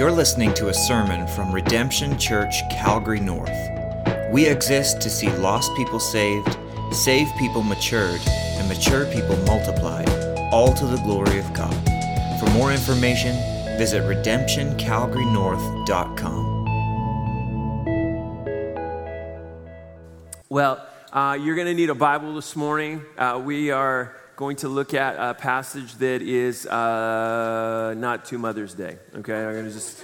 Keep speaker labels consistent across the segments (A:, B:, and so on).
A: You're listening to a sermon from Redemption Church, Calgary North. We exist to see lost people saved, saved people matured, and mature people multiplied, all to the glory of God. For more information, visit redemptioncalgarynorth.com.
B: Well, uh, you're going to need a Bible this morning. Uh, we are going to look at a passage that is uh, not to Mother's Day. Okay, I'm to just,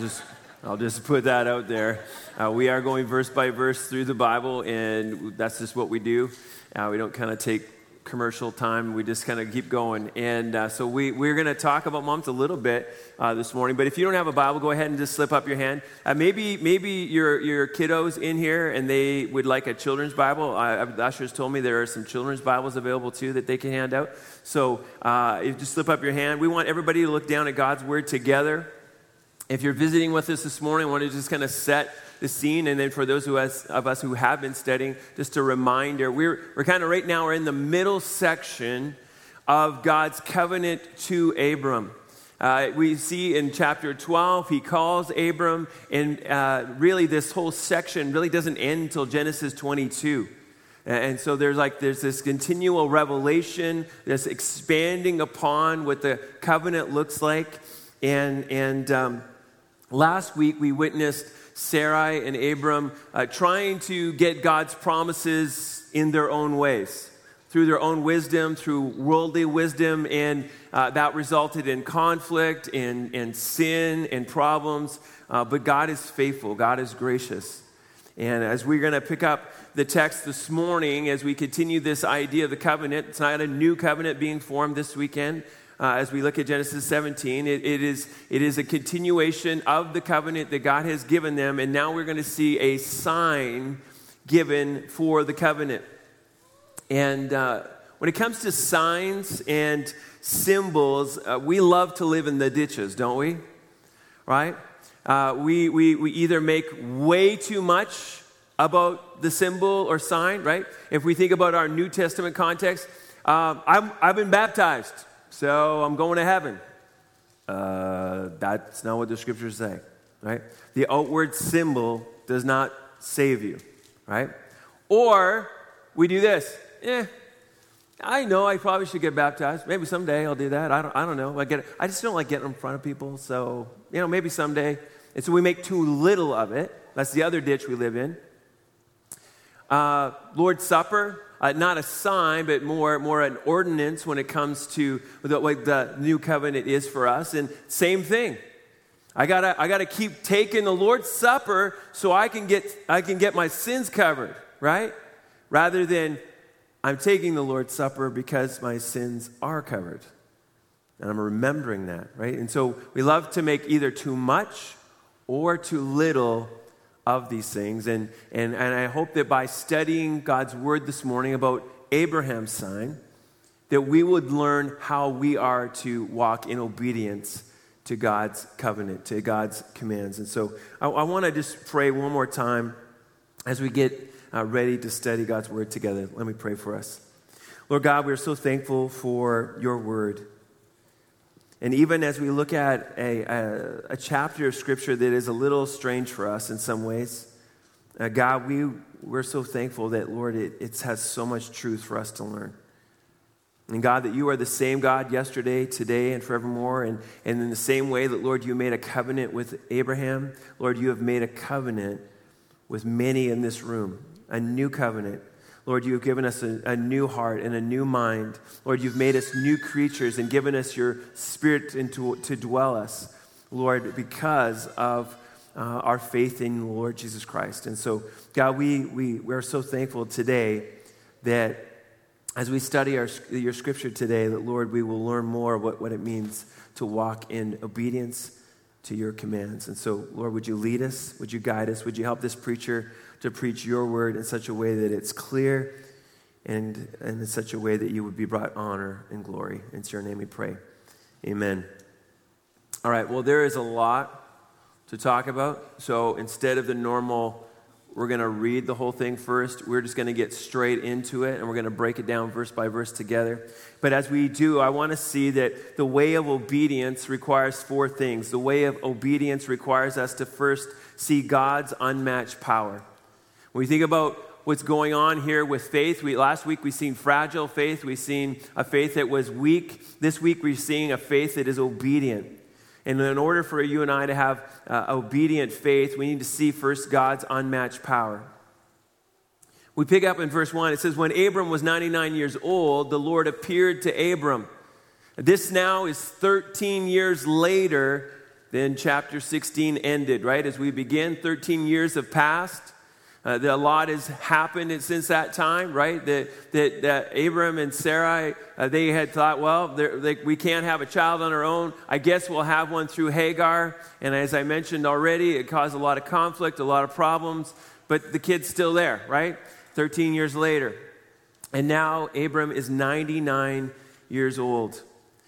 B: just, I'll just put that out there. Uh, we are going verse by verse through the Bible, and that's just what we do. Uh, we don't kind of take commercial time. We just kind of keep going. And uh, so we, we're going to talk about moms a little bit uh, this morning. But if you don't have a Bible, go ahead and just slip up your hand. Uh, maybe maybe your, your kiddos in here and they would like a children's Bible. Uh, ushers told me there are some children's Bibles available too that they can hand out. So uh, if you just slip up your hand. We want everybody to look down at God's Word together. If you're visiting with us this morning, I want to just kind of set the scene. And then for those of us who have been studying, just a reminder we're, we're kind of right now, we're in the middle section of God's covenant to Abram. Uh, we see in chapter 12, he calls Abram, and uh, really this whole section really doesn't end until Genesis 22. And so there's like there's this continual revelation, this expanding upon what the covenant looks like. And and um, last week we witnessed Sarai and Abram uh, trying to get God's promises in their own ways, through their own wisdom, through worldly wisdom, and uh, that resulted in conflict and, and sin and problems. Uh, but God is faithful, God is gracious. And as we're going to pick up the text this morning, as we continue this idea of the covenant, it's not a new covenant being formed this weekend uh, as we look at Genesis 17. It, it, is, it is a continuation of the covenant that God has given them, and now we're going to see a sign given for the covenant. And uh, when it comes to signs and symbols, uh, we love to live in the ditches, don't we? Right? Uh, we, we, we either make way too much about the symbol or sign, right? If we think about our New Testament context, um, i have been baptized so I'm going to heaven. Uh, that's not what the scriptures say, right? The outward symbol does not save you, right? Or we do this. Yeah, I know I probably should get baptized. Maybe someday I'll do that. I don't, I don't know. I, get, I just don't like getting in front of people. So, you know, maybe someday. And so we make too little of it. That's the other ditch we live in. Uh, Lord's Supper, uh, not a sign, but more, more an ordinance when it comes to what the new covenant is for us. And same thing. I gotta, I gotta keep taking the Lord's Supper so I can get, I can get my sins covered, right? Rather than I'm taking the Lord's Supper because my sins are covered. And I'm remembering that, right? And so we love to make either too much or too little of these things. And, and, and I hope that by studying God's word this morning about Abraham's sign, that we would learn how we are to walk in obedience to God's covenant, to God's commands. And so I, I want to just pray one more time as we get uh, ready to study God's word together. Let me pray for us. Lord God, we're so thankful for your word. And even as we look at a, a, a, chapter of Scripture that is a little strange for us in some ways, uh, God, we, we're so thankful that, Lord, it, it has so much truth for us to learn. And God, that you are the same God yesterday, today, and forevermore. And, and in the same way that, Lord, you made a covenant with Abraham, Lord, you have made a covenant with many in this room, a new covenant Lord, you have given us a, a, new heart and a new mind. Lord, you've made us new creatures and given us your spirit into, to dwell us, Lord, because of uh, our faith in the Lord Jesus Christ. And so, God, we, we, we are so thankful today that as we study our, your scripture today, that, Lord, we will learn more what, what it means to walk in obedience to your commands. And so, Lord, would you lead us? Would you guide us? Would you help this preacher? To preach your word in such a way that it's clear and, and in such a way that you would be brought honor and glory. It's your name we pray. Amen. All right, well, there is a lot to talk about. So instead of the normal we're going to read the whole thing first. We're just going to get straight into it and we're going to break it down verse by verse together. But as we do, I want to see that the way of obedience requires four things. The way of obedience requires us to first see God's unmatched power. When we think about what's going on here with faith, we, last week we've seen fragile faith, we've seen a faith that was weak. This week we're seeing a faith that is obedient. And in order for you and I to have uh, obedient faith, we need to see first God's unmatched power. We pick up in verse 1. It says, When Abram was 99 years old, the Lord appeared to Abram. This now is 13 years later than chapter 16 ended, right? As we begin, 13 years have passed. Uh, a lot has happened since that time, right? That, that, that Abram and Sarai, uh, they had thought, well, they, we can't have a child on our own. I guess we'll have one through Hagar. And as I mentioned already, it caused a lot of conflict, a lot of problems, but the kid's still there, right? 13 years later. And now Abram is 99 years old.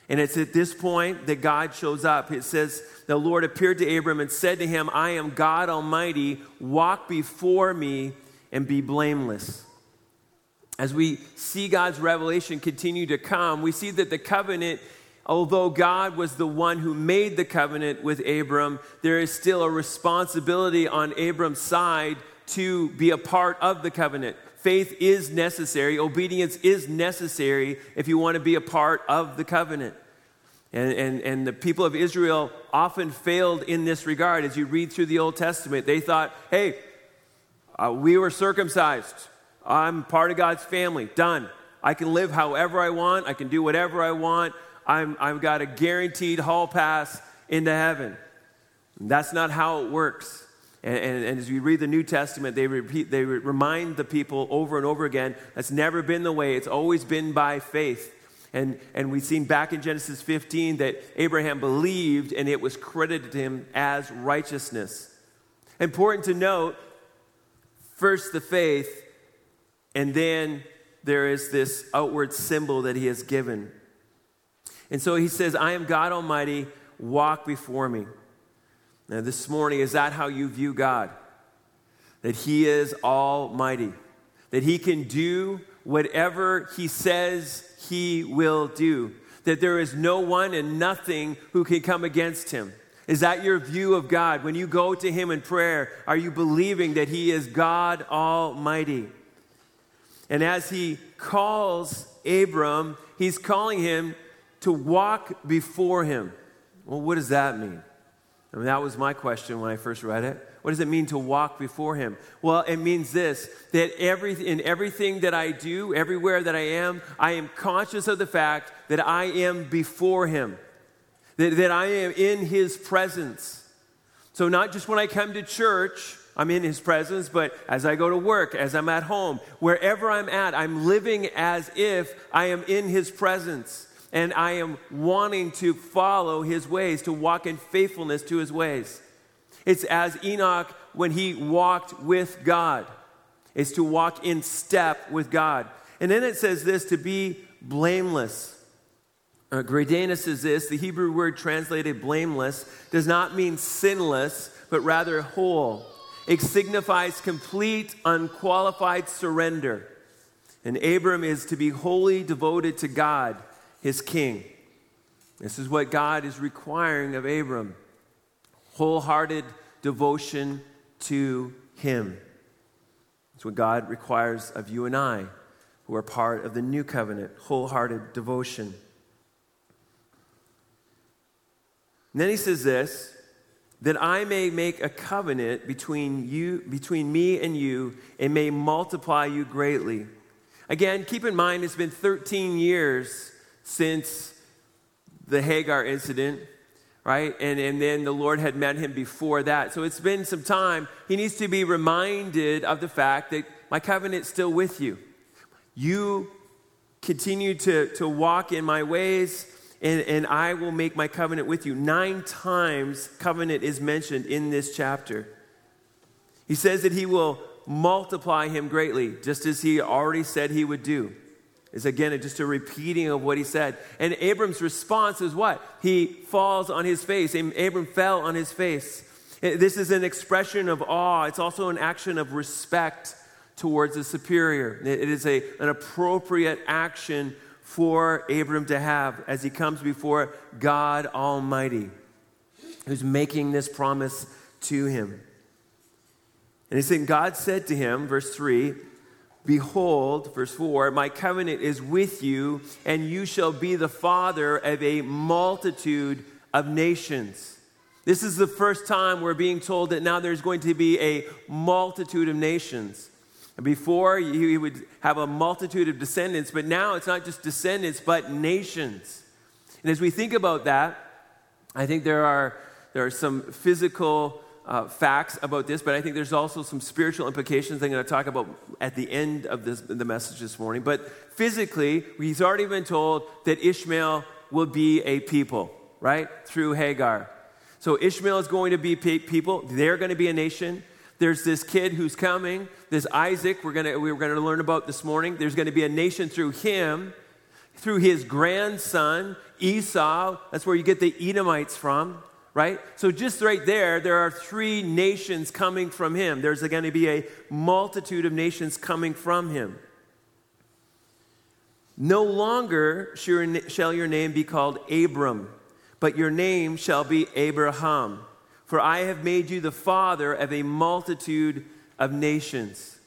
B: And it's at this point that God shows up. It says, The Lord appeared to Abram and said to him, I am God Almighty. Walk before me and be blameless. As we see God's revelation continue to come, we see that the covenant, although God was the one who made the covenant with Abram, there is still a responsibility on Abram's side to be a part of the covenant faith is necessary, obedience is necessary if you want to be a part of the covenant. And, and, and the people of Israel often failed in this regard. As you read through the Old Testament, they thought, hey, uh, we were circumcised. I'm part of God's family. Done. I can live however I want. I can do whatever I want. I'm, I've got a guaranteed hall pass into heaven. That's not how it works. And, and, and, as we read the New Testament, they, repeat, they remind the people over and over again that's never been the way. It's always been by faith. And, and we've seen back in Genesis 15 that Abraham believed and it was credited to him as righteousness. Important to note first the faith, and then there is this outward symbol that he has given. And so he says, I am God Almighty, walk before me. Now, this morning, is that how you view God? That He is Almighty, that He can do whatever He says He will do, that there is no one and nothing who can come against Him. Is that your view of God? When you go to Him in prayer, are you believing that He is God Almighty? And as He calls Abram, He's calling him to walk before Him. Well, what does that mean? I mean, that was my question when I first read it. What does it mean to walk before Him? Well, it means this that every, in everything that I do, everywhere that I am, I am conscious of the fact that I am before Him, that, that I am in His presence. So, not just when I come to church, I'm in His presence, but as I go to work, as I'm at home, wherever I'm at, I'm living as if I am in His presence and I am wanting to follow his ways, to walk in faithfulness to his ways. It's as Enoch when he walked with God, it's to walk in step with God. And then it says this to be blameless. Uh, Greidanus says this the Hebrew word translated blameless does not mean sinless, but rather whole. It signifies complete, unqualified surrender. And Abram is to be wholly devoted to God his king. This is what God is requiring of Abram wholehearted devotion to him. It's what God requires of you and I, who are part of the new covenant wholehearted devotion. And then he says this that I may make a covenant between you between me and you and may multiply you greatly. Again, keep in mind it's been 13 years since the Hagar incident, right? And, and then the Lord had met him before that. So it's been some time. He needs to be reminded of the fact that my covenant's still with you. You continue to, to walk in my ways, and, and I will make my covenant with you. Nine times covenant is mentioned in this chapter. He says that he will multiply him greatly, just as he already said he would do is again just a repeating of what he said. And Abram's response is what? He falls on his face. Abram fell on his face. Eh, this is an expression of awe. It's also an action of respect towards a superior. It is a, an appropriate action for Abram to have as he comes before God Almighty, who's making this promise to him. And he's saying, God said to him, verse 3, Behold, verse 4, my covenant is with you, and you shall be the father of a multitude of nations. This is the first time we're being told that now there's going to be a multitude of nations. Before, he would have a multitude of descendants, but now it's not just descendants, but nations. And as we think about that, I think there are, there are some physical uh, facts about this, but I think there's also some spiritual implications I'm going to talk about at the end of this, the message this morning. But physically, he's already been told that Ishmael will be a people, right? Through Hagar. So Ishmael is going to be people, they're going to be a nation. There's this kid who's coming, this Isaac, we're gonna, we're going to learn about this morning. There's going to be a nation through him, through his grandson, Esau. That's where you get the Edomites from, right? So just right there, there are three nations coming from him. There's going to be a multitude of nations coming from him. No longer shall your name be called Abram, but your name shall be Abraham for I have made you the father of a multitude of nations.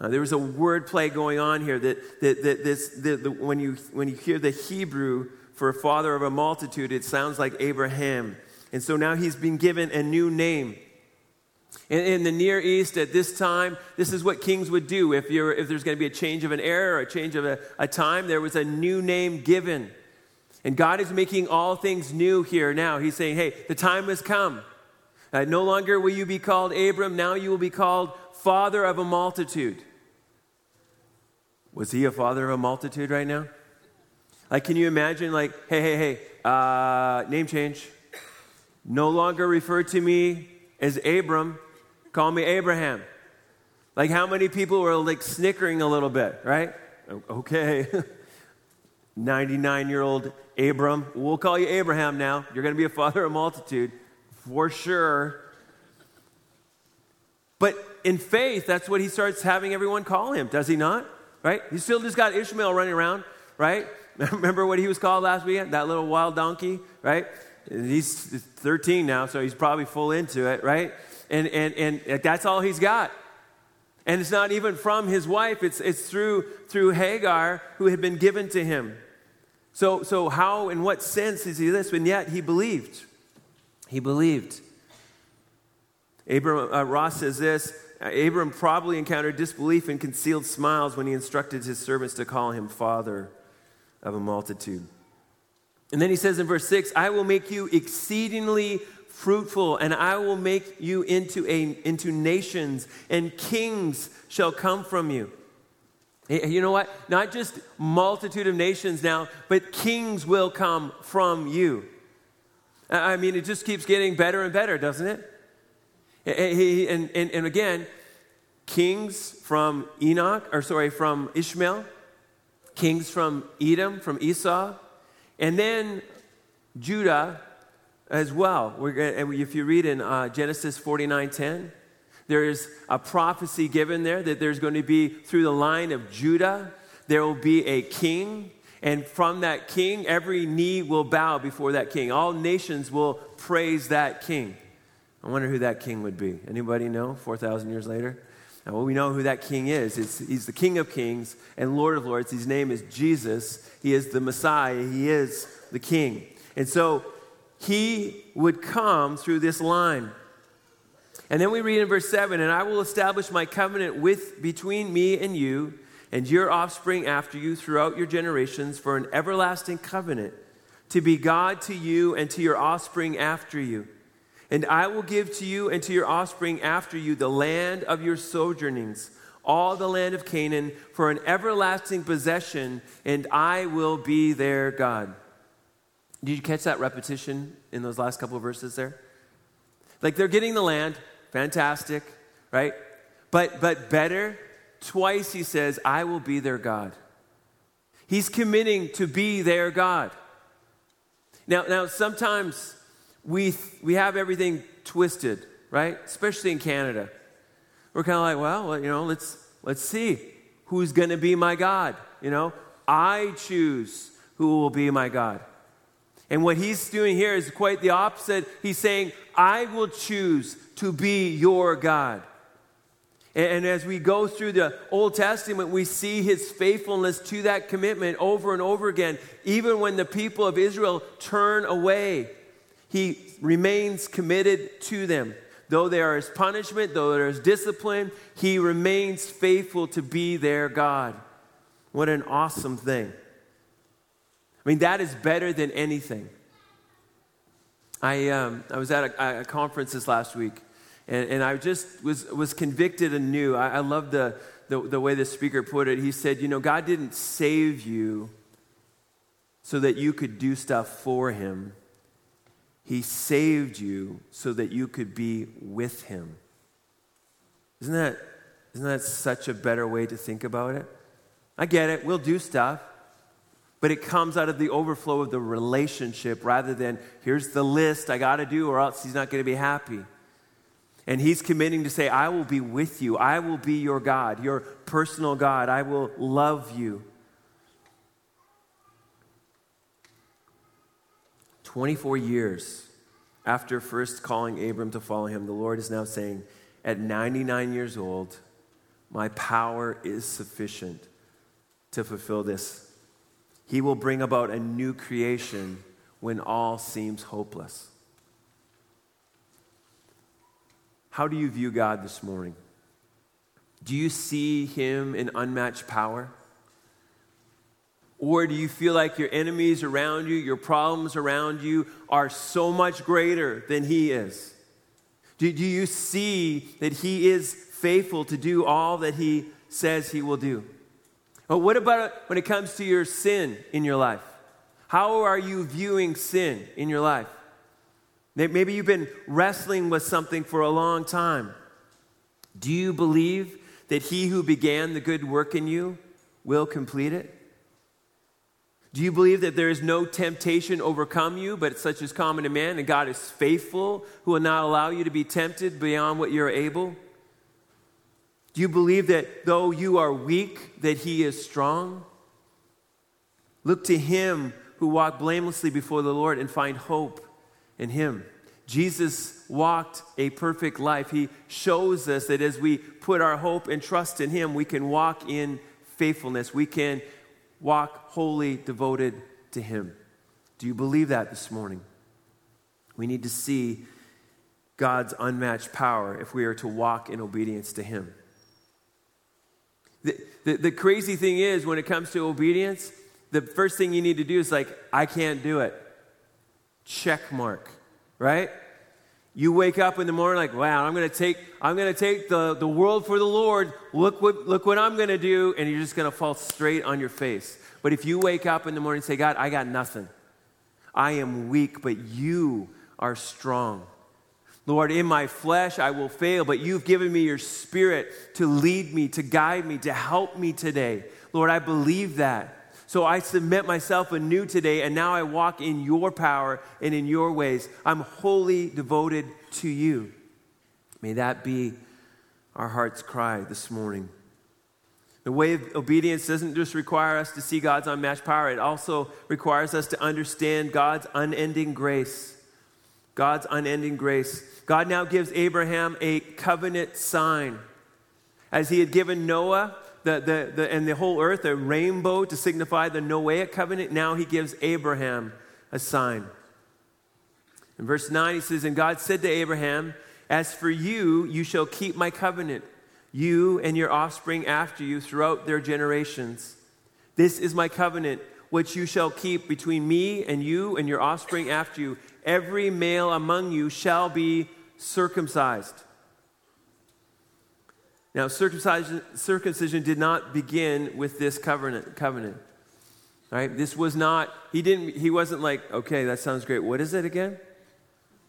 B: Uh, there was a word play going on here that, that, that this, the, the, when, you, when you hear the Hebrew for father of a multitude, it sounds like Abraham. And so now he's been given a new name. In, in, the Near East at this time, this is what kings would do. If, if there's going to be a change of an era or a change of a, a time, there was a new name given. And God is making all things new here now. He's saying, hey, the time has come. Uh, no longer will you be called Abram, now you will be called father of a multitude. Was he a father of a multitude right now? Like, can you imagine, like, hey, hey, hey, uh, name change. No longer refer to me as Abram, call me Abraham. Like, how many people were like snickering a little bit, right? Okay. 99 year old Abram, we'll call you Abraham now. You're going to be a father of multitude for sure. But in faith, that's what he starts having everyone call him, does he not? Right? He still just got Ishmael running around, right? Remember what he was called last weekend? That little wild donkey, right? He's 13 now, so he's probably full into it, right? And, and, and that's all he's got. And it's not even from his wife, it's, it's through, through Hagar, who had been given to him. So, so how, in what sense is he this? And yet he believed. He believed. Abram, uh, Ross says this uh, Abram probably encountered disbelief and concealed smiles when he instructed his servants to call him father of a multitude. And then he says in verse 6 I will make you exceedingly fruitful, and I will make you into, a, into nations, and kings shall come from you. You know what? Not just multitude of nations now, but kings will come from you. I mean, it just keeps getting better and better, doesn't it? And, and, and again, kings from Enoch, or sorry, from Ishmael, kings from Edom, from Esau, and then Judah as well. if you read in uh, Genesis 49 10, there is a prophecy given there that there's going to be, through the line of Judah, there will be a king and from that king, every knee will bow before that king. All nations will praise that king. I wonder who that king would be. Anybody know? 4,000 years later? Now, well, we know who that king is. It's, he's the King of Kings and Lord of Lords. His name is Jesus. He is the Messiah. He is the King. And so he would come through this line. And then we read in verse 7 And I will establish my covenant with between me and you and your offspring after you throughout your generations for an everlasting covenant to be God to you and to your offspring after you. And I will give to you and to your offspring after you the land of your sojournings, all the land of Canaan, for an everlasting possession, and I will be their God. Did you catch that repetition in those last couple of verses there? Like they're getting the land, fantastic, right? But but better Twice he says, I will be their God. He's committing to be their God. Now, now sometimes we, we have everything twisted, right? Especially in Canada. We're kind of like, well, you know, let's let's see who's going to be my God, you know? I choose who will be my God. And what he's doing here is quite the opposite. He's saying, I will choose to be your God. And, as we go through the Old Testament, we see his faithfulness to that commitment over and over again. Even when the people of Israel turn away, he remains committed to them. Though there is punishment, though there is discipline, he remains faithful to be their God. What an awesome thing. I mean, that is better than anything. I, um, I was at a, a conference this last week, and, and I just was, was convicted anew. I, I love the, the, the way the speaker put it. He said, You know, God didn't save you so that you could do stuff for Him, He saved you so that you could be with Him. Isn't that, isn't that such a better way to think about it? I get it, we'll do stuff but it comes out of the overflow of the relationship rather than here's the list I got to do or else he's not going to be happy. And he's committing to say, I will be with you. I will be your God, your personal God. I will love you. 24 years after first calling Abram to follow him, the Lord is now saying, At 99 years old, my power is sufficient to fulfill this he will bring about a new creation when all seems hopeless. How do you view God this morning? Do you see Him in unmatched power? Or do you feel like your enemies around you, your problems around you, are so much greater than He is? Do, do you see that He is faithful to do all that He says He will do? But what about when it comes to your sin in your life? How are you viewing sin in your life? Maybe you've been wrestling with something for a long time. Do you believe that he who began the good work in you will complete it? Do you believe that there is no temptation overcome you, but such as common to man, and God is faithful, who will not allow you to be tempted beyond what you're able? Do you believe that though you are weak, that he is strong? Look to him who walked blamelessly before the Lord and find hope in him. Jesus walked a perfect life. He shows us that as we put our hope and trust in him, we can walk in faithfulness. We can walk wholly devoted to him. Do you believe that this morning? We need to see God's unmatched power if we are to walk in obedience to him. The, the, the crazy thing is, when it comes to obedience, the first thing you need to do is like, I can't do it. Check mark, right? You wake up in the morning like, wow, I'm gonna take, I'm gonna take the, the world for the Lord. Look what, look what I'm gonna do, and you're just gonna fall straight on your face. But if you wake up in the morning and say, God, I got nothing. I am weak, but you are strong. Lord, in my flesh I will fail, but you've given me your spirit to lead me, to guide me, to help me today. Lord, I believe that. So I submit myself anew today, and now I walk in your power and in your ways. I'm wholly devoted to you. May that be our heart's cry this morning. The way of obedience doesn't just require us to see God's unmatched power, it also requires us to understand God's unending grace. God's unending grace. God now gives Abraham a covenant sign. As he had given Noah the, the, the, and the whole earth a rainbow to signify the Noahic covenant, now he gives Abraham a sign. In verse 9, he says, And God said to Abraham, As for you, you shall keep my covenant, you and your offspring after you throughout their generations. This is my covenant, which you shall keep between me and you and your offspring after you every male among you shall be circumcised. Now, circumcision, circumcision did not begin with this covenant. covenant. Right? This was not, he didn't, he wasn't like, okay, that sounds great. What is it again?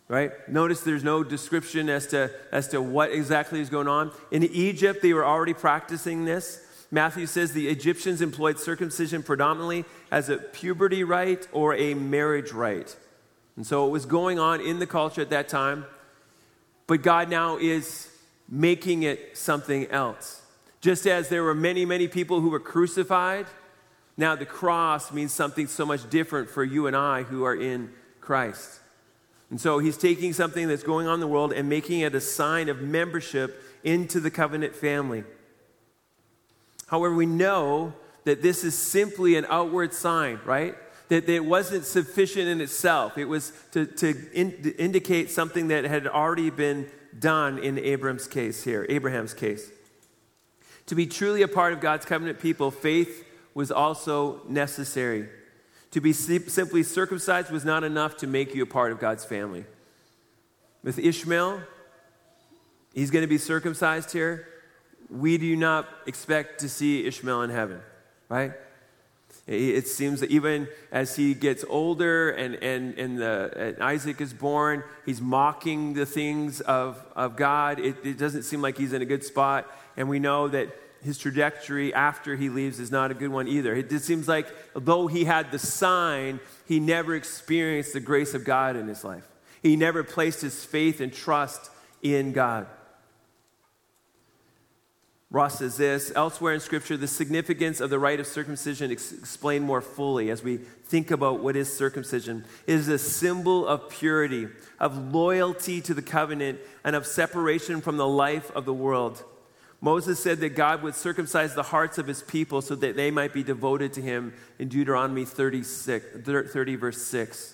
B: Right? Notice there's no description as to, as to what exactly is going on. In Egypt, they were already practicing this. Matthew says the Egyptians employed circumcision predominantly as a puberty rite or a marriage rite. And so it was going on in the culture at that time. But God now is making it something else. Just as there were many, many people who were crucified, now the cross means something so much different for you and I who are in Christ. And so he's taking something that's going on in the world and making it a sign of membership into the covenant family. However, we know that this is simply an outward sign, right? That, it wasn't sufficient in itself. It was to, to, in, to indicate something that had already been done in Abraham's case here, Abraham's case. To be truly a part of God's covenant people, faith was also necessary. To be simply circumcised was not enough to make you a part of God's family. With Ishmael, he's going to be circumcised here. We do not expect to see Ishmael in heaven, right? It seems that even as he gets older and, and, and, the, and Isaac is born, he's mocking the things of, of God. It, it doesn't seem like he's in a good spot. And we know that his trajectory after he leaves is not a good one either. It just seems like though he had the sign, he never experienced the grace of God in his life. He never placed his faith and trust in God. Ross says this elsewhere in Scripture, the significance of the rite of circumcision is explained more fully as we think about what is circumcision. It is a symbol of purity, of loyalty to the covenant, and of separation from the life of the world. Moses said that God would circumcise the hearts of his people so that they might be devoted to him in Deuteronomy 36, 30, verse 6.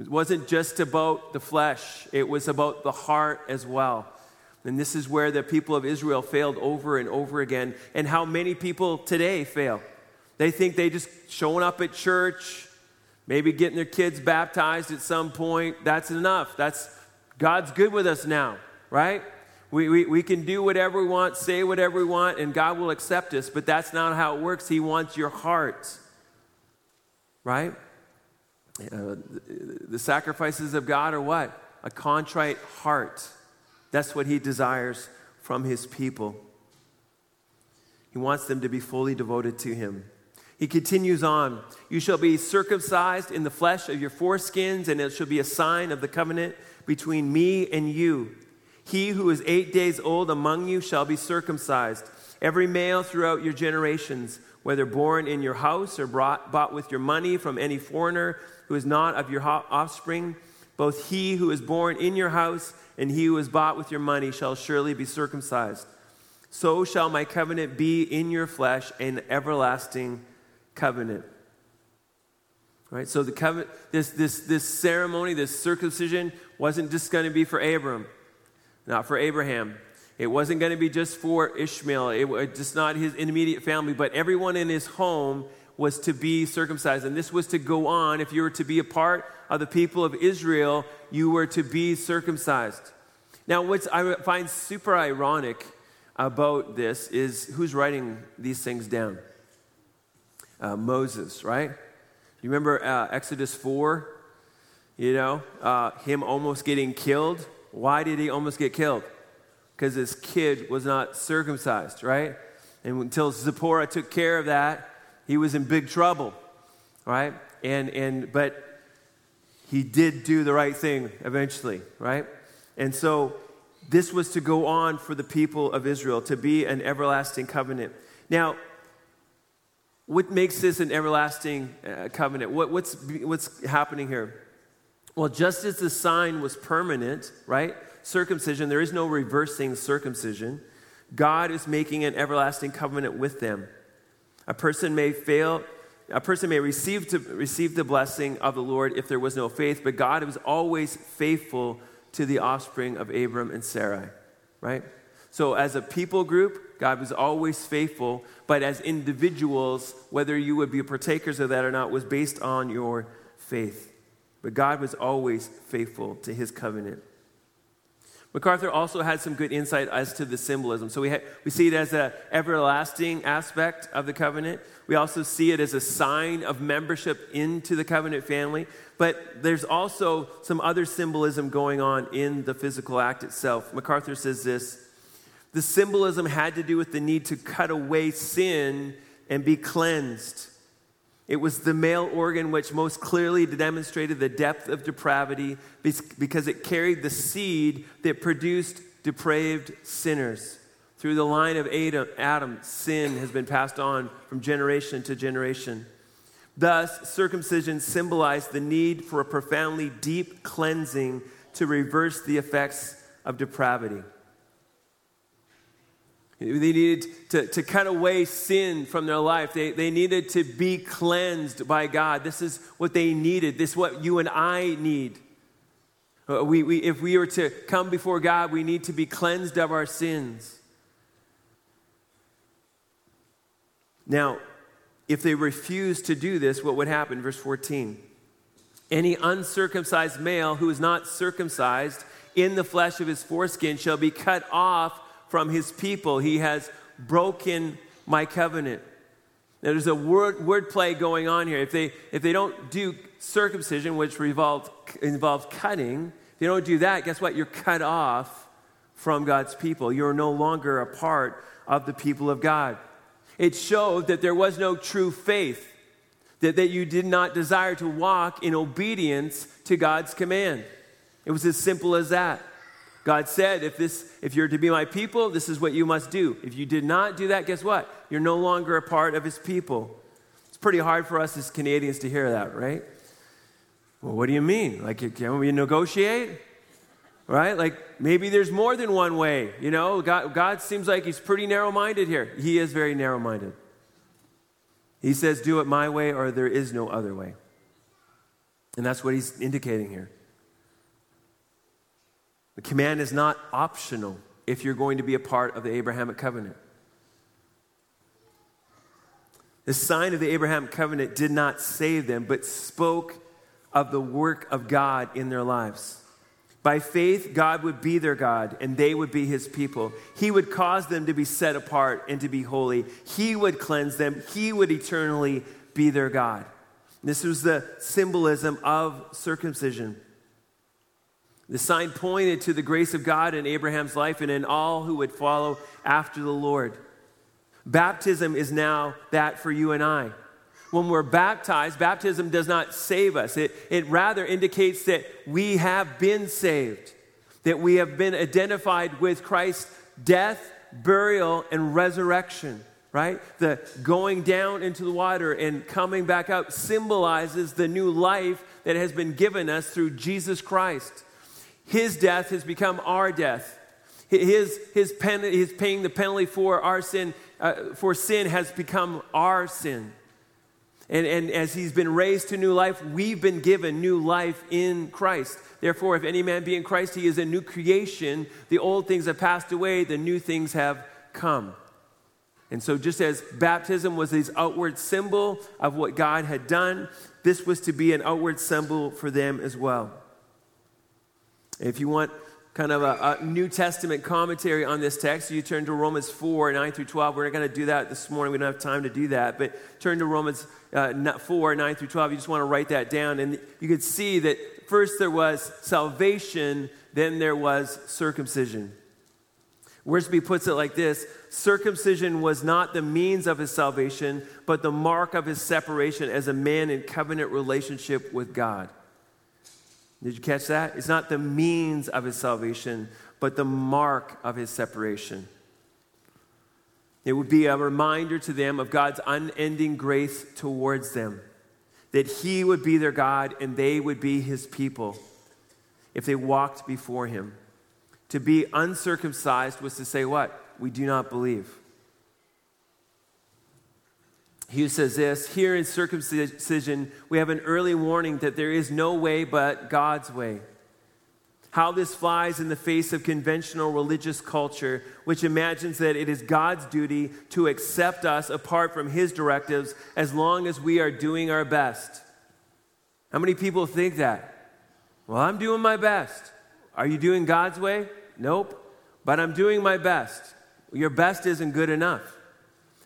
B: It wasn't just about the flesh, it was about the heart as well. And this is where the people of Israel failed over and over again, and how many people today fail. They think they just showing up at church, maybe getting their kids baptized at some point, that's enough. That's God's good with us now, right? We, we, we can do whatever we want, say whatever we want, and God will accept us, but that's not how it works. He wants your heart, right? Uh, the sacrifices of God are what? A contrite heart. That's what he desires from his people. He wants them to be fully devoted to him. He continues on You shall be circumcised in the flesh of your foreskins, and it shall be a sign of the covenant between me and you. He who is eight days old among you shall be circumcised, every male throughout your generations, whether born in your house or brought, bought with your money from any foreigner who is not of your offspring. Both he who is born in your house and he who is bought with your money shall surely be circumcised. So shall my covenant be in your flesh, an everlasting covenant. Right. So the covenant, this this this ceremony, this circumcision, wasn't just going to be for Abram, not for Abraham. It wasn't going to be just for Ishmael. It was just not his immediate family, but everyone in his home was to be circumcised. And this was to go on. If you were to be a part of the people of Israel, you were to be circumcised. Now, what I find super ironic about this is who's writing these things down? Uh, Moses, right? You remember uh, Exodus 4? You know, uh, him almost getting killed. Why did he almost get killed? Because his kid was not circumcised, right? And until Zipporah took care of that, he was in big trouble, right? And, and, but he did do the right thing eventually, right? And so this was to go on for the people of Israel, to be an everlasting covenant. Now, what makes this an everlasting uh, covenant? What, what's, what's happening here? Well, just as the sign was permanent, right? Circumcision, there is no reversing circumcision. God is making an everlasting covenant with them. A person may fail, a person may receive, to, receive the blessing of the Lord if there was no faith, but God was always faithful to the offspring of Abram and Sarai, right? So, as a people group, God was always faithful, but as individuals, whether you would be partakers of that or not, was based on your faith. But God was always faithful to his covenant. MacArthur also had some good insight as to the symbolism. So we, ha- we see it as an everlasting aspect of the covenant. We also see it as a sign of membership into the covenant family. But there's also some other symbolism going on in the physical act itself. MacArthur says this the symbolism had to do with the need to cut away sin and be cleansed. It was the male organ which most clearly demonstrated the depth of depravity because it carried the seed that produced depraved sinners. Through the line of Adam, Adam, sin has been passed on from generation to generation. Thus, circumcision symbolized the need for a profoundly deep cleansing to reverse the effects of depravity. They needed to, to cut away sin from their life. They, they needed to be cleansed by God. This is what they needed. This is what you and I need. Uh, we, we, if we were to come before God, we need to be cleansed of our sins. Now, if they refused to do this, what would happen? Verse 14. Any uncircumcised male who is not circumcised in the flesh of his foreskin shall be cut off from his people. He has broken my covenant. Now, there's a word, word play going on here. If they, if they don't do circumcision, which revolved, involves cutting, if they don't do that, guess what? You're cut off from God's people. You're no longer a part of the people of God. It showed that there was no true faith, that, that you did not desire to walk in obedience to God's command. It was as simple as that. God said, if, this, if you're to be my people, this is what you must do. If you did not do that, guess what? You're no longer a part of his people. It's pretty hard for us as Canadians to hear that, right? Well, what do you mean? Like, can we negotiate? Right? Like, maybe there's more than one way. You know, God, God seems like he's pretty narrow minded here. He is very narrow minded. He says, do it my way or there is no other way. And that's what he's indicating here. The command is not optional if you're going to be a part of the Abrahamic covenant. The sign of the Abrahamic covenant did not save them, but spoke of the work of God in their lives. By faith, God would be their God and they would be his people. He would cause them to be set apart and to be holy. He would cleanse them. He would eternally be their God. This was the symbolism of circumcision. The sign pointed to the grace of God in Abraham's life and in all who would follow after the Lord. Baptism is now that for you and I. When we're baptized, baptism does not save us. It, it rather indicates that we have been saved, that we have been identified with Christ's death, burial, and resurrection, right? The going down into the water and coming back up symbolizes the new life that has been given us through Jesus Christ. His death has become our death. His, his, pen, his paying the penalty for our sin, uh, for sin has become our sin. And, and as he's been raised to new life, we've been given new life in Christ. Therefore, if any man be in Christ, he is a new creation. The old things have passed away, the new things have come. And so, just as baptism was his outward symbol of what God had done, this was to be an outward symbol for them as well. If you want kind of a, a, New Testament commentary on this text, you turn to Romans 4, 9 through 12. We're not going to do that this morning. We don't have time to do that. But turn to Romans uh, 4, 9 through 12. You just want to write that down. And you could see that first there was salvation, then there was circumcision. Wiersbe puts it like this Circumcision was not the means of his salvation, but the mark of his separation as a man in covenant relationship with God. Did you catch that? It's not the means of his salvation, but the mark of his separation. It would be a reminder to them of God's unending grace towards them, that he would be their God and they would be his people if they walked before him. To be uncircumcised was to say, What? We do not believe. He says this here in circumcision, we have an early warning that there is no way but God's way. How this flies in the face of conventional religious culture, which imagines that it is God's duty to accept us apart from His directives as long as we are doing our best. How many people think that? Well, I'm doing my best. Are you doing God's way? Nope. But I'm doing my best. Your best isn't good enough.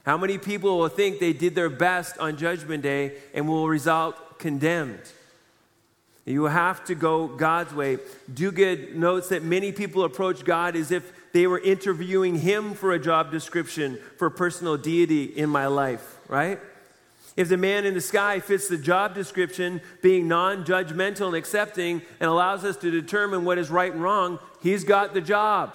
B: How many people will think they did their best on Judgment Day and will result condemned? You have to go God's way. Duguid notes that many people approach God as if they were interviewing Him for a job description for personal deity in my life, right? If the man in the sky fits the job description, being non judgmental and accepting, and allows us to determine what is right and wrong, he's got the job.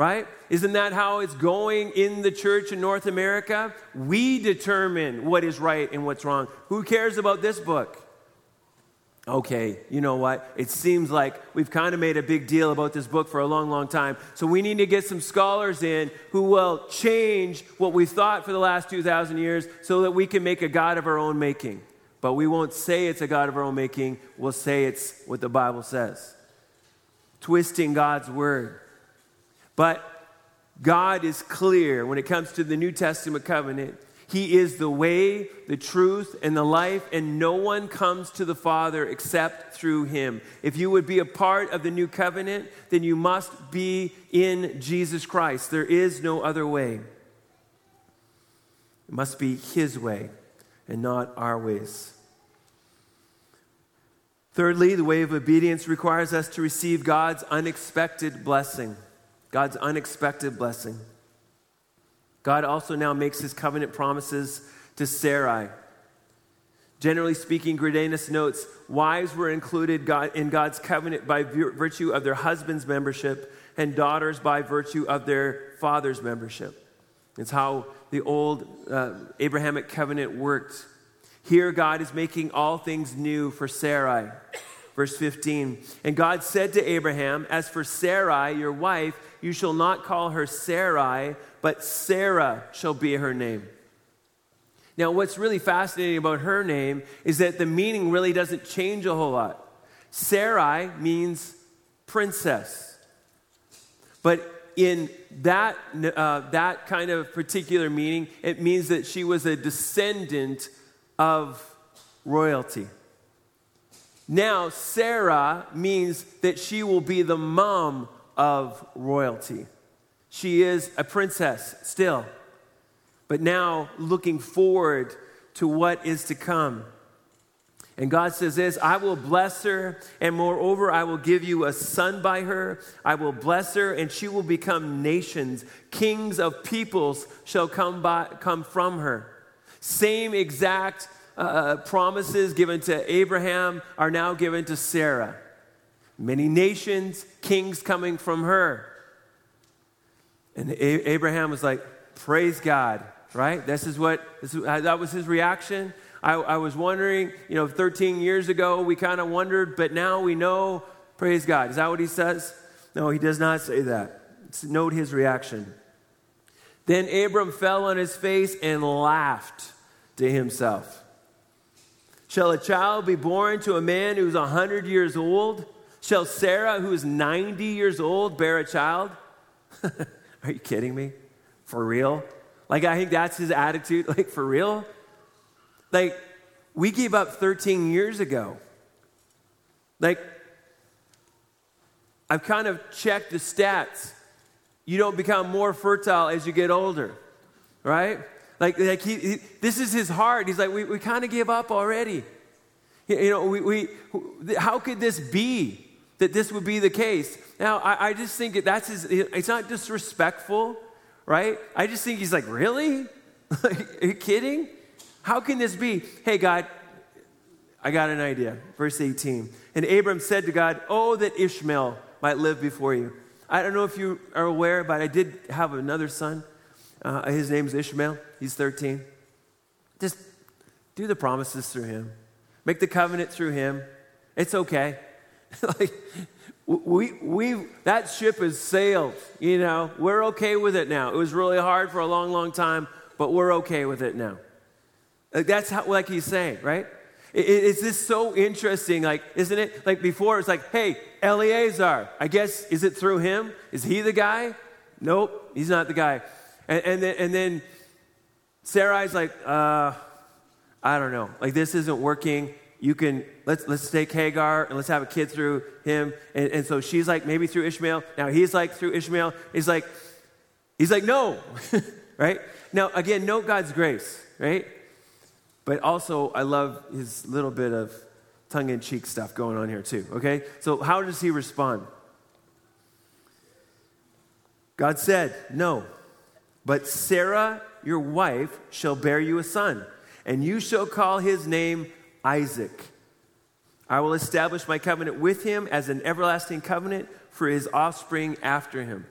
B: Right? Isn't that how it's going in the church in North America? We determine what is right and what's wrong. Who cares about this book? okay, you know what? It seems like we've kind of made a big deal about this book for a long, long time. So we need to get some scholars in who will change what we thought for the last 2,000 years so that we can make a God of our own making. But we won't say it's a God of our own making, we'll say it's what the Bible says. Twisting God's word. But God is clear when it comes to the New Testament covenant he is the way, the truth, and the life, and no one comes to the Father except through him. If you would be a part of the new covenant, then you must be in Jesus Christ. There is no other way. It must be his way and not our ways. Thirdly, the way of obedience requires us to receive God's unexpected blessing. God's unexpected blessing. God also now makes his covenant promises to Sarai. Generally speaking, Greidanus notes wives were included in God's covenant by virtue of their husband's membership and daughters by virtue of their father's membership. It's how the old uh, Abrahamic covenant worked. Here, God is making all things new for Sarai. Verse 15 And God said to Abraham, As for Sarai, your wife, you shall not call her Sarai, but Sarah shall be her name. Now, what's really fascinating about her name is that the meaning really doesn't change a whole lot. Sarai means princess. But in that, uh, that kind of particular meaning, it means that she was a descendant of royalty. Now, Sarah means that she will be the mom of royalty. She is a princess still, but now looking forward to what is to come. And God says this I will bless her, and moreover, I will give you a son by her. I will bless her, and she will become nations. Kings of peoples shall come, by, come from her. Same exact uh, uh promises given to Abraham are now given to Sarah. Many nations, kings coming from her. And Abraham was like, Praise God, right? This is what, this is, that was his reaction. I, I was wondering, you know, 13 years ago, we kind of wondered, but now we know, praise God. Is that what he says? No, he does not say that. Note his reaction. Then Abram fell on his face and laughed to himself. Shall a child be born to a man who's 100 years old? Shall Sarah, who is 90 years old, bear a child? Are you kidding me? For real? Like, I think that's his attitude. Like, for real? Like, we gave up 13 years ago. Like, I've kind of checked the stats. You don't become more fertile as you get older, right? Like, like he, he this is his heart. He's like, we, we kind of give up already. You know, we, we, how could this be? that this would be the case. Now, I, I just think that's his, it's not disrespectful, right? I just think he's like, really? Are you kidding? How can this be? Hey, God, I got an idea. Verse 18. And Abram said to God, Oh, that Ishmael might live before you. I don't know if you are aware, but I did have another son. Uh, his name's Ishmael. He's 13. Just do the promises through him, make the covenant through him. It's okay. like, we, we, that ship has sailed, you know. We're okay with it now. It was really hard for a long, long time, but we're okay with it now. Like, that's how, like he's saying, right? It, it's this so interesting, like, isn't it? Like before, it's like, hey, Eleazar, I guess, is it through him? Is he the guy? Nope, he's not the guy. And, and then, and then Sarai's like, uh, I don't know. Like, this isn't working you can let's let's take Hagar and let's have a kid through him. And, and so she's like, maybe through Ishmael. Now he's like through Ishmael. He's like, he's like, no. right? Now again, note God's grace, right? But also I love his little bit of tongue-in-cheek stuff going on here too. Okay? So how does he respond? God said, No, but Sarah, your wife, shall bear you a son and you shall call his name Isaac. I will establish my covenant with him as an everlasting covenant for his offspring after him.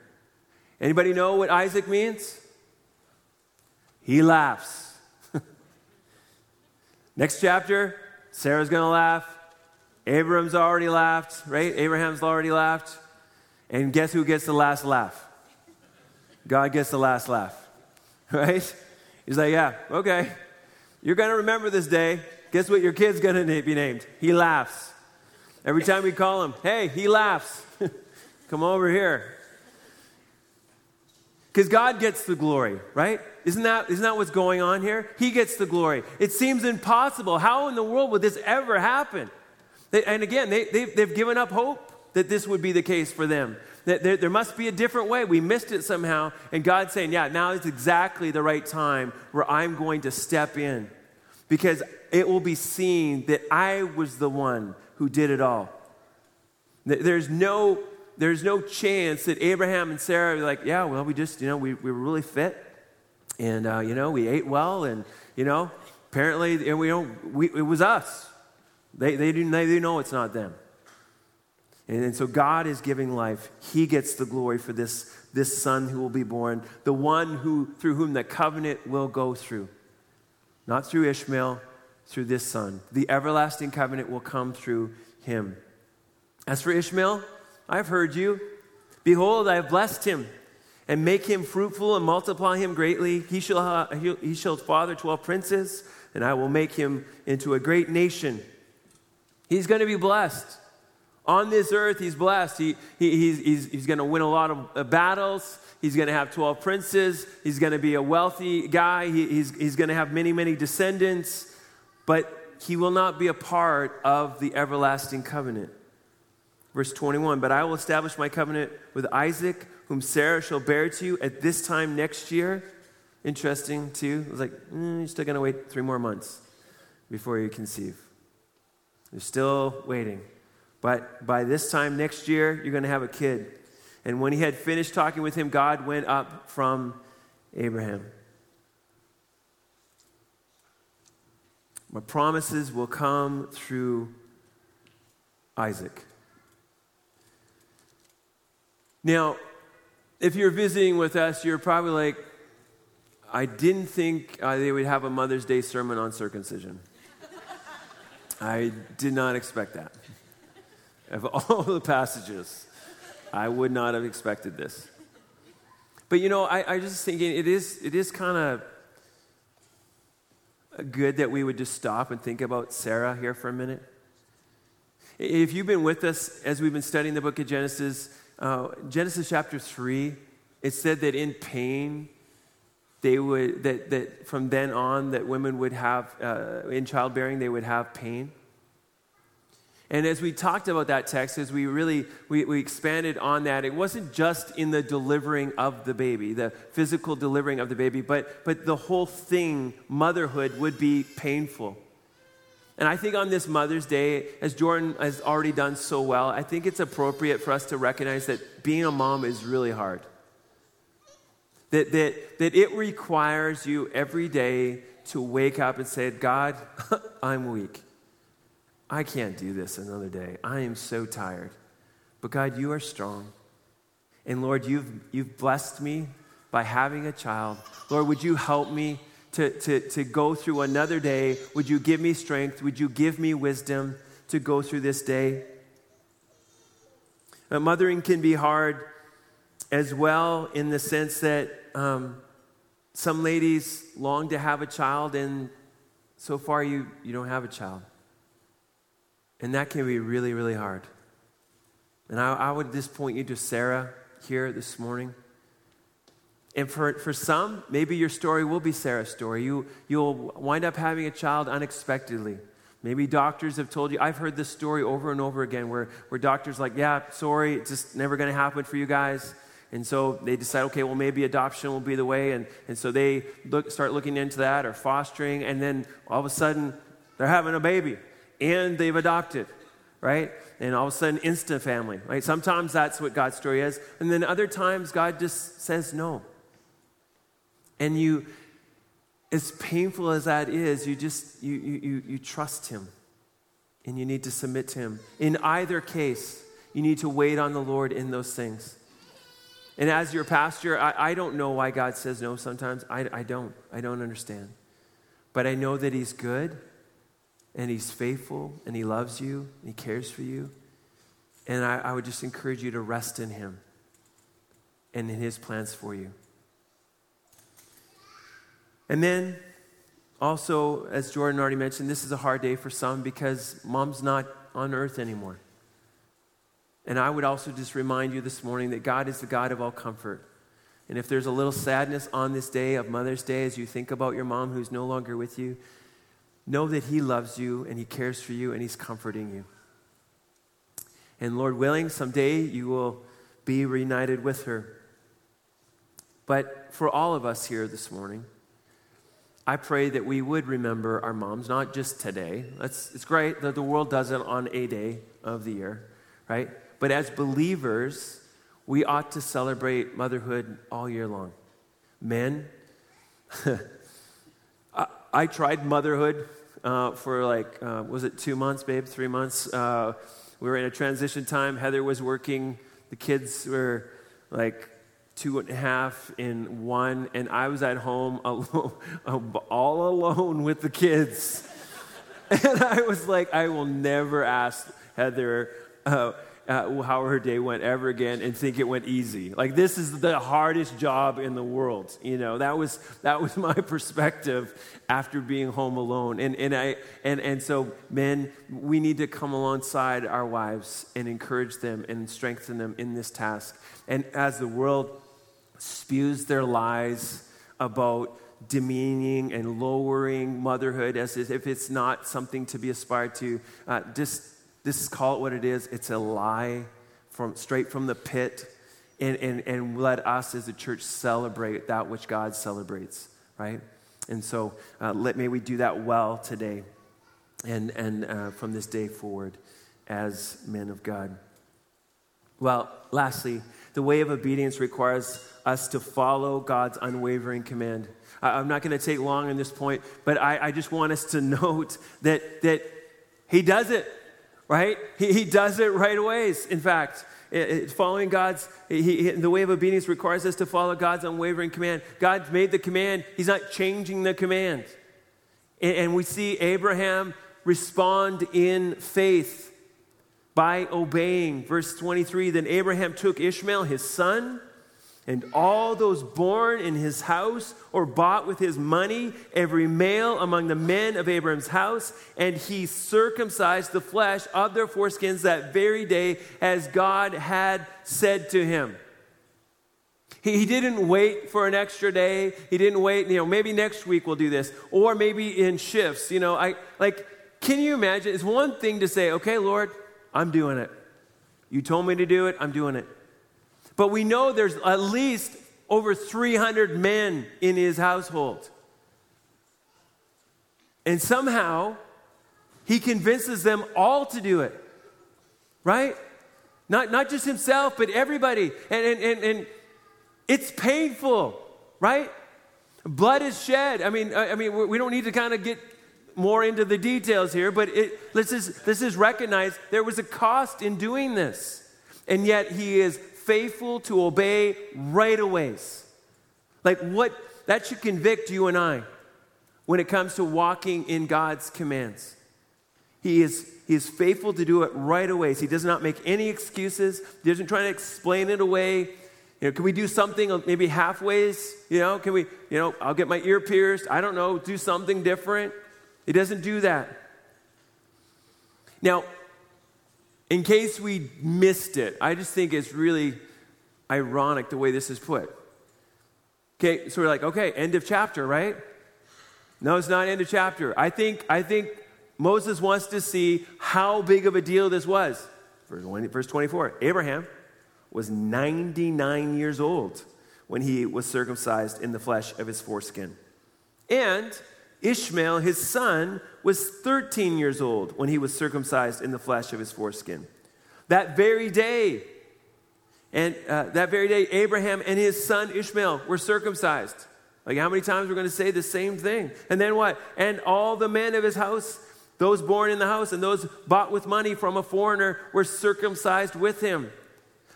B: Anybody know what Isaac means? He laughs. Next chapter, Sarah's going to laugh. Abram's already laughed, right? Abraham's already laughed. And guess who gets the last laugh? God gets the last laugh, right? He's like, yeah, okay. You're going to remember this day. Guess what your kid's going to be named? He laughs. Every time we call him, hey, he laughs. Come over here. Because God gets the glory, right? Isn't that, isn't that what's going on here? He gets the glory. It seems impossible. How in the world would this ever happen? They, and again, they, they've, they've given up hope that this would be the case for them. That there, there must be a different way. We missed it somehow. And God's saying, yeah, now is exactly the right time where I'm going to step in because it will be seen that I was the one who did it all. There's no, there's no chance that Abraham and Sarah are like, yeah, well, we just, you know, we, we were really fit. And, uh, you know, we ate well. And, you know, apparently, and we don't, we, it was us. They, they, do, they do know it's not them. And, and so God is giving life. He gets the glory for this, this son who will be born, the one who, through whom the covenant will go through. Not through Ishmael, through this son. The everlasting covenant will come through him. As for Ishmael, I have heard you. Behold, I have blessed him and make him fruitful and multiply him greatly. He shall, ha- he shall father 12 princes, and I will make him into a great nation. He's going to be blessed. On this earth, he's blessed. He, he, he's, he's, he's going to win a lot of uh, battles. He's going to have 12 princes. He's going to be a wealthy guy. He, he's he's going to have many, many descendants. But he will not be a part of the everlasting covenant. Verse 21 But I will establish my covenant with Isaac, whom Sarah shall bear to you at this time next year. Interesting, too. It was like, mm, you're still going to wait three more months before you conceive. You're still waiting. But by this time next year, you're going to have a kid. And when he had finished talking with him, God went up from Abraham. My promises will come through Isaac. Now, if you're visiting with us, you're probably like, I didn't think uh, they would have a Mother's Day sermon on circumcision. I did not expect that. Of all the passages, I would not have expected this. But you know, I, I just thinking it is, it is kind of good that we would just stop and think about Sarah here for a minute. If you've been with us as we've been studying the book of Genesis, uh, Genesis chapter 3, it said that in pain, they would, that, that from then on, that women would have, uh, in childbearing, they would have pain. And as we talked about that text, as we really we, we expanded on that, it wasn't just in the delivering of the baby, the physical delivering of the baby, but, but the whole thing, motherhood, would be painful. And I think on this Mother's Day, as Jordan has already done so well, I think it's appropriate for us to recognize that being a mom is really hard. That, that, that it requires you every day to wake up and say, God, I'm weak. I can't do this another day. I am so tired. But God, you are strong. And Lord, you've, you've blessed me by having a child. Lord, would you help me to, to, to go through another day. Would you give me strength? Would you give me wisdom to go through this day? Uh, mothering can be hard as well in the sense that um, some ladies long to have a child, and so far you, you don't have a child. And that can be really, really hard. And I, I would just point you to Sarah here this morning. And for, for some, maybe your story will be Sarah's story. You, you'll wind up having a child unexpectedly. Maybe doctors have told you, I've heard this story over and over again where, where doctors like, yeah, sorry, it's just never going to happen for you guys. And so they decide, okay, well, maybe adoption will be the way. And, and so they look, start looking into that or fostering. And then all of a sudden, they're having a baby and they've adopted, right? And all of a sudden, instant family, right? Sometimes that's what God's story is. And then other times, God just says no and you as painful as that is, you just you, you, you trust him and you need to submit to him. In either case, you need to wait on the Lord in those things. And as your pastor, I, I don't know why God says no sometimes. I, I don't. I don't understand. But I know that He's good and He's faithful and He loves you and He cares for you. And I, I would just encourage you to rest in Him and in His plans for you. And then also, as Jordan already mentioned, this is a hard day for some because mom's not on earth anymore. And I would also just remind you this morning that God is the God of all comfort. And if there's a little sadness on this day of Mother's Day as you think about your mom who's no longer with you, know that He loves you and He cares for you and He's comforting you. And Lord willing, someday you will be reunited with her. But for all of us here this morning, I pray that we would remember our moms, not just today. It's, it's great that the world does it on a day of the year, right? But as believers, we ought to celebrate motherhood all year long. Men, I, tried motherhood uh, for like, uh, was it two months, babe? Three months? Uh, we were in a transition time. Heather was working. The kids were like two and a half in one, and I was at home alone, all alone with the kids. And I was like, I will never ask Heather uh, how her day went ever again and think it went easy. Like this is the hardest job in the world. You know, that was that was my perspective after being home alone. And and I and and so men, we need to come alongside our wives and encourage them and strengthen them in this task. And as the world spews their lies about demeaning and lowering motherhood as if it's not something to be aspired to, uh, just just call it what it is. It's a lie from straight from the pit. And, and, and let us as a church celebrate that which God celebrates, right? And so uh, let, may we do that well today and, and uh, from this day forward as men of God. Well, lastly, the way of obedience requires us to follow God's unwavering command. I'm not going to take long on this point, but I, I just want us to note that, that He does it right? He, he does it right away, in fact. It, it, following God's, he, he, the way of obedience requires us to follow God's unwavering command. God made the command, He's not changing the command. And, and we see Abraham respond in faith by obeying. Verse 23 Then Abraham took Ishmael, his son and all those born in his house or bought with his money, every male among the men of Abraham's house, and he circumcised the flesh of their foreskins that very day, as God had said to him. He, he didn't wait for an extra day. He didn't wait, you know, maybe next week we'll do this, or maybe in shifts. You know, I like, can you imagine? It's one thing to say, okay, Lord, I'm doing it. You told me to do it, I'm doing it. But we know there's at least over 300 men in his household. And somehow, he convinces them all to do it, right? Not, not just himself, but everybody. And, and, and, and it's painful, right? Blood is shed. I mean, I mean, we don't need to kind of get more into the details here, but it, let's, just, let's just recognize there was a cost in doing this. And yet he is faithful to obey right away. Like what that should convict you and I when it comes to walking in God's commands. He is, he is faithful to do it right away. He does not make any excuses. He doesn't try to explain it away. You know, can we do something maybe halfways? You know, can we, you know, I'll get my ear pierced. I don't know, do something different. He doesn't do that. Now, in case we missed it, I just think it's really ironic the way this is put. Okay, so we're like, okay, end of chapter, right? No, it's not end of chapter. I think, I think Moses wants to see how big of a deal this was. Verse 24 Abraham was 99 years old when he was circumcised in the flesh of his foreskin. And Ishmael, his son, was 13 years old when he was circumcised in the flesh of his foreskin. That very day, and uh, that very day, Abraham and his son Ishmael were circumcised. Like, how many times we're going to say the same thing? And then what? And all the men of his house, those born in the house and those bought with money from a foreigner, were circumcised with him.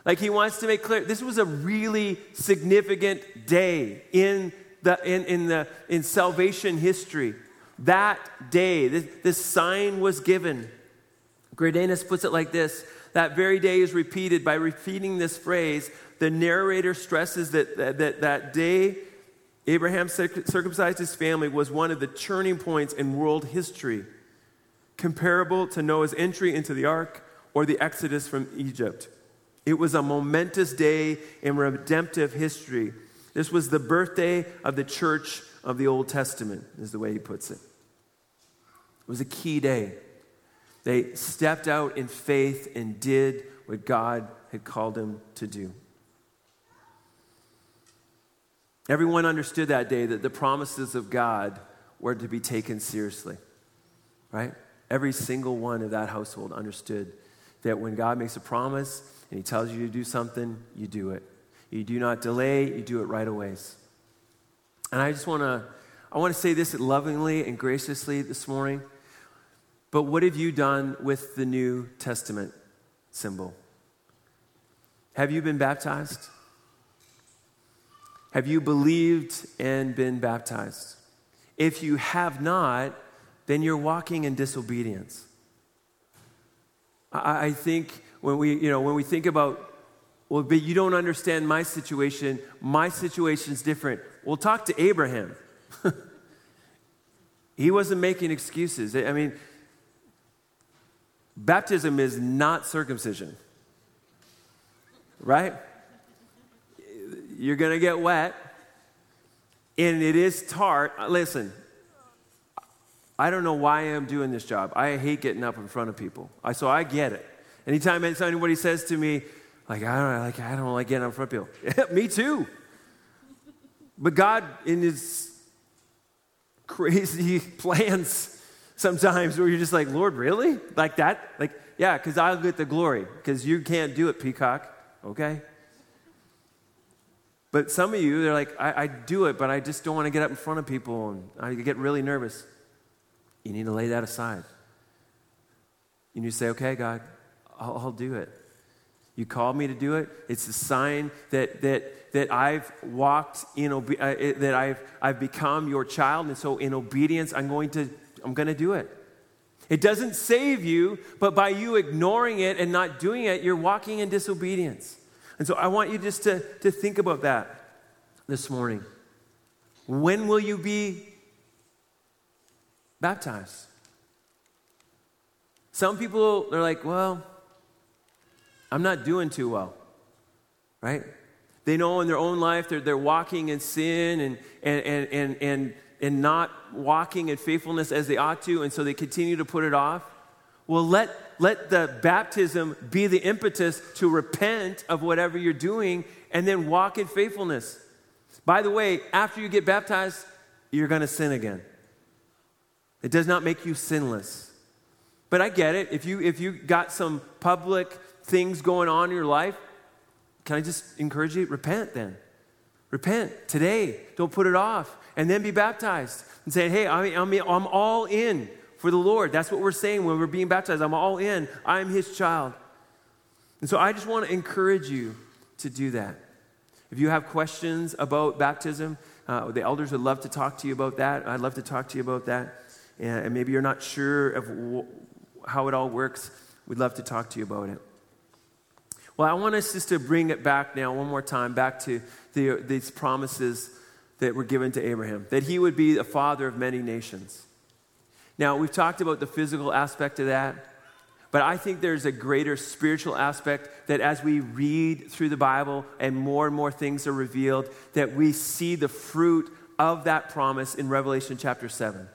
B: Like, he wants to make clear this was a really significant day in, the, in, in, the, in salvation history. That day, this, this sign was given. Greidanus puts it like this that very day is repeated. By repeating this phrase, the narrator stresses that that, that, that day Abraham circumcised his family was one of the turning points in world history, comparable to Noah's entry into the ark or the exodus from Egypt. It was a momentous day in redemptive history. This was the birthday of the church of the Old Testament, is the way he puts it. It was a key day. They stepped out in faith and did what God had called them to do. Everyone understood that day that the promises of God were to be taken seriously, right? Every single one of that household understood that when God makes a promise and He tells you to do something, you do it. You do not delay, you do it right away. And I just want to I want to say this lovingly and graciously this morning. But what have you done with the New Testament symbol? Have you been baptized? Have you believed and been baptized? If you have not, then you're walking in disobedience. I, I think when we, you know, when we think about, well, but you don't understand my situation, my situation's different. We'll talk to Abraham. he wasn't making excuses. I mean, Baptism is not circumcision, right? You're going to get wet, and it is tart. Uh, listen, I don't know why I'm doing this job. I hate getting up in front of people. I, so I get it. Anytime anybody says to me, like, I don't like, I don't like getting in front of people. me too. But God, in His crazy plans, sometimes where you're just like, Lord, really? Like that? Like, yeah, because I'll get the glory, because you can't do it, peacock, okay? But some of you, they're like, I, I do it, but I just don't want to get up in front of people, and I get really nervous. You need to lay that aside. You need to say, okay, God, I'll, I'll do it. You called me to do it. It's a sign that, that, that I've walked in, obe- uh, that I've, I've become your child. And so in obedience, I'm going to I'm going to do it. It doesn't save you, but by you ignoring it and not doing it, you're walking in disobedience. And so I want you just to, to think about that this morning. When will you be baptized? Some people, they're like, well, I'm not doing too well, right? They know in their own life they're, they're walking in sin and, and, and, and, and and not walking in faithfulness as they ought to, and so they continue to put it off. Well, let, let the baptism be the impetus to repent of whatever you're doing and then walk in faithfulness. By the way, after you get baptized, you're going to sin again. It does not make you sinless. But I get it. If you if you got some public things going on in your life, can I just encourage you repent then? Repent today. Don't put it off and then be baptized and say, hey, I'm, I'm, I'm all in for the Lord. That's what we're saying when we're being baptized. I'm all in. I'm his child. And so I just want to encourage you to do that. If you have questions about baptism, uh, the elders would love to talk to you about that. I'd love to talk to you about that. And, maybe you're not sure of how it all works. We'd love to talk to you about it. Well, I want us just to bring it back now, one more time, back to the, these promises that were given to Abraham, that he would be the father of many nations. Now, we've talked about the physical aspect of that, but I think there's a greater spiritual aspect that as we read through the Bible and more and more things are revealed, that we see the fruit of that promise in Revelation chapter 7.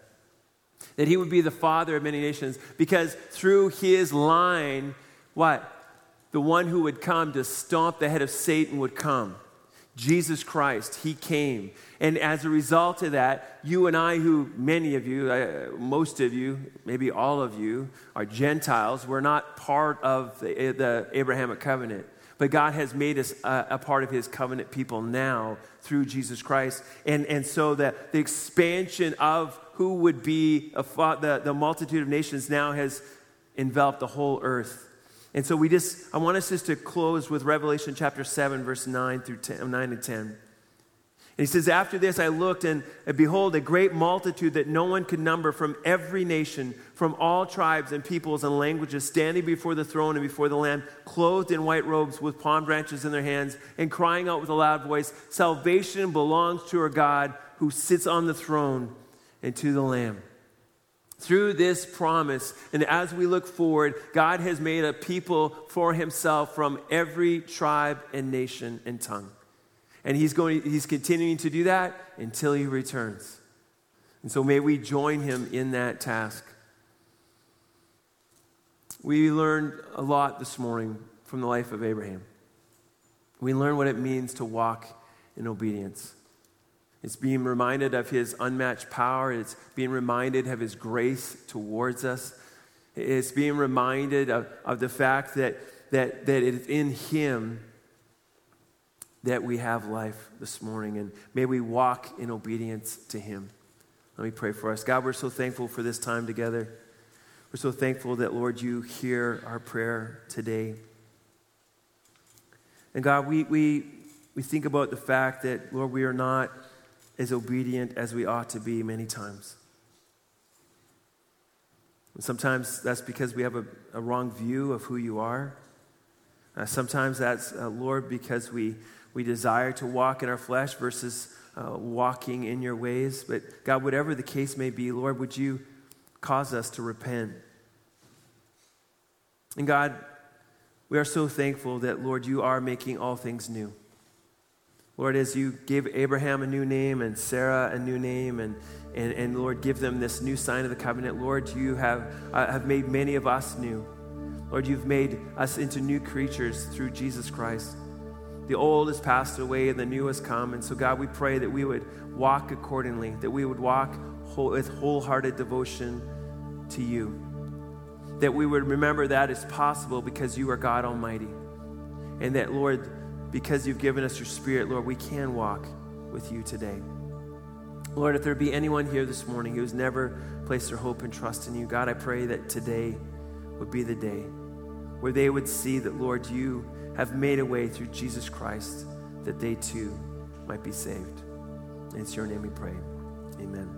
B: That he would be the father of many nations because through his line, what? The one who would come to stomp the head of Satan would come. Jesus Christ, He came. And as a result of that, you and I, who many of you, uh, most of you, maybe all of you, are Gentiles, we're not part of the, the Abrahamic covenant. But God has made us a, a, part of his covenant people now through Jesus Christ. And, and so that the expansion of who would be a, the, the multitude of nations now has enveloped the whole earth. And so we just, I want us just to close with Revelation chapter 7, verse 9 through 10, 9 and 10. And he says, After this I looked, and, and behold, a great multitude that no one could number from every nation, from all tribes and peoples and languages, standing before the throne and before the Lamb, clothed in white robes with palm branches in their hands, and crying out with a loud voice Salvation belongs to our God who sits on the throne and to the Lamb. Through this promise, and as we look forward, God has made a people for himself from every tribe and nation and tongue. And he's, going, he's continuing to do that until he returns. And so may we join him in that task. We learned a lot this morning from the life of Abraham. We learned what it means to walk in obedience. It's being reminded of his unmatched power. It's being reminded of his grace towards us. It's being reminded of, of the fact that, that, that it is in him that we have life this morning. And may we walk in obedience to Him. Let me pray for us. God, we're so thankful for this time together. We're so thankful that, Lord, you hear our prayer today. And God, we, we, we think about the fact that, Lord, we are not as obedient as we ought to be many times. And sometimes that's because we have a, a wrong view of who you are. Uh, sometimes that's, uh, Lord, because we, we desire to walk in our flesh versus uh, walking in your ways. But God, whatever the case may be, Lord, would you cause us to repent? And God, we are so thankful that, Lord, you are making all things new. Lord, as you gave Abraham a new name and Sarah a new name, and, and, and Lord, give them this new sign of the covenant, Lord, you have, uh, have made many of us new. Lord, you've made us into new creatures through Jesus Christ. The old has passed away and the new has come. And so, God, we pray that we would walk accordingly, that we would walk whole, with wholehearted devotion to you. That we would remember that is possible because you are God Almighty. And that, Lord, because you've given us your Spirit, Lord, we can walk with you today. Lord, if there be anyone here this morning who has never placed their hope and trust in you, God, I pray that today would be the day where they would see that, Lord, you have made a way through Jesus Christ that they too might be saved. And it's your name we pray. Amen.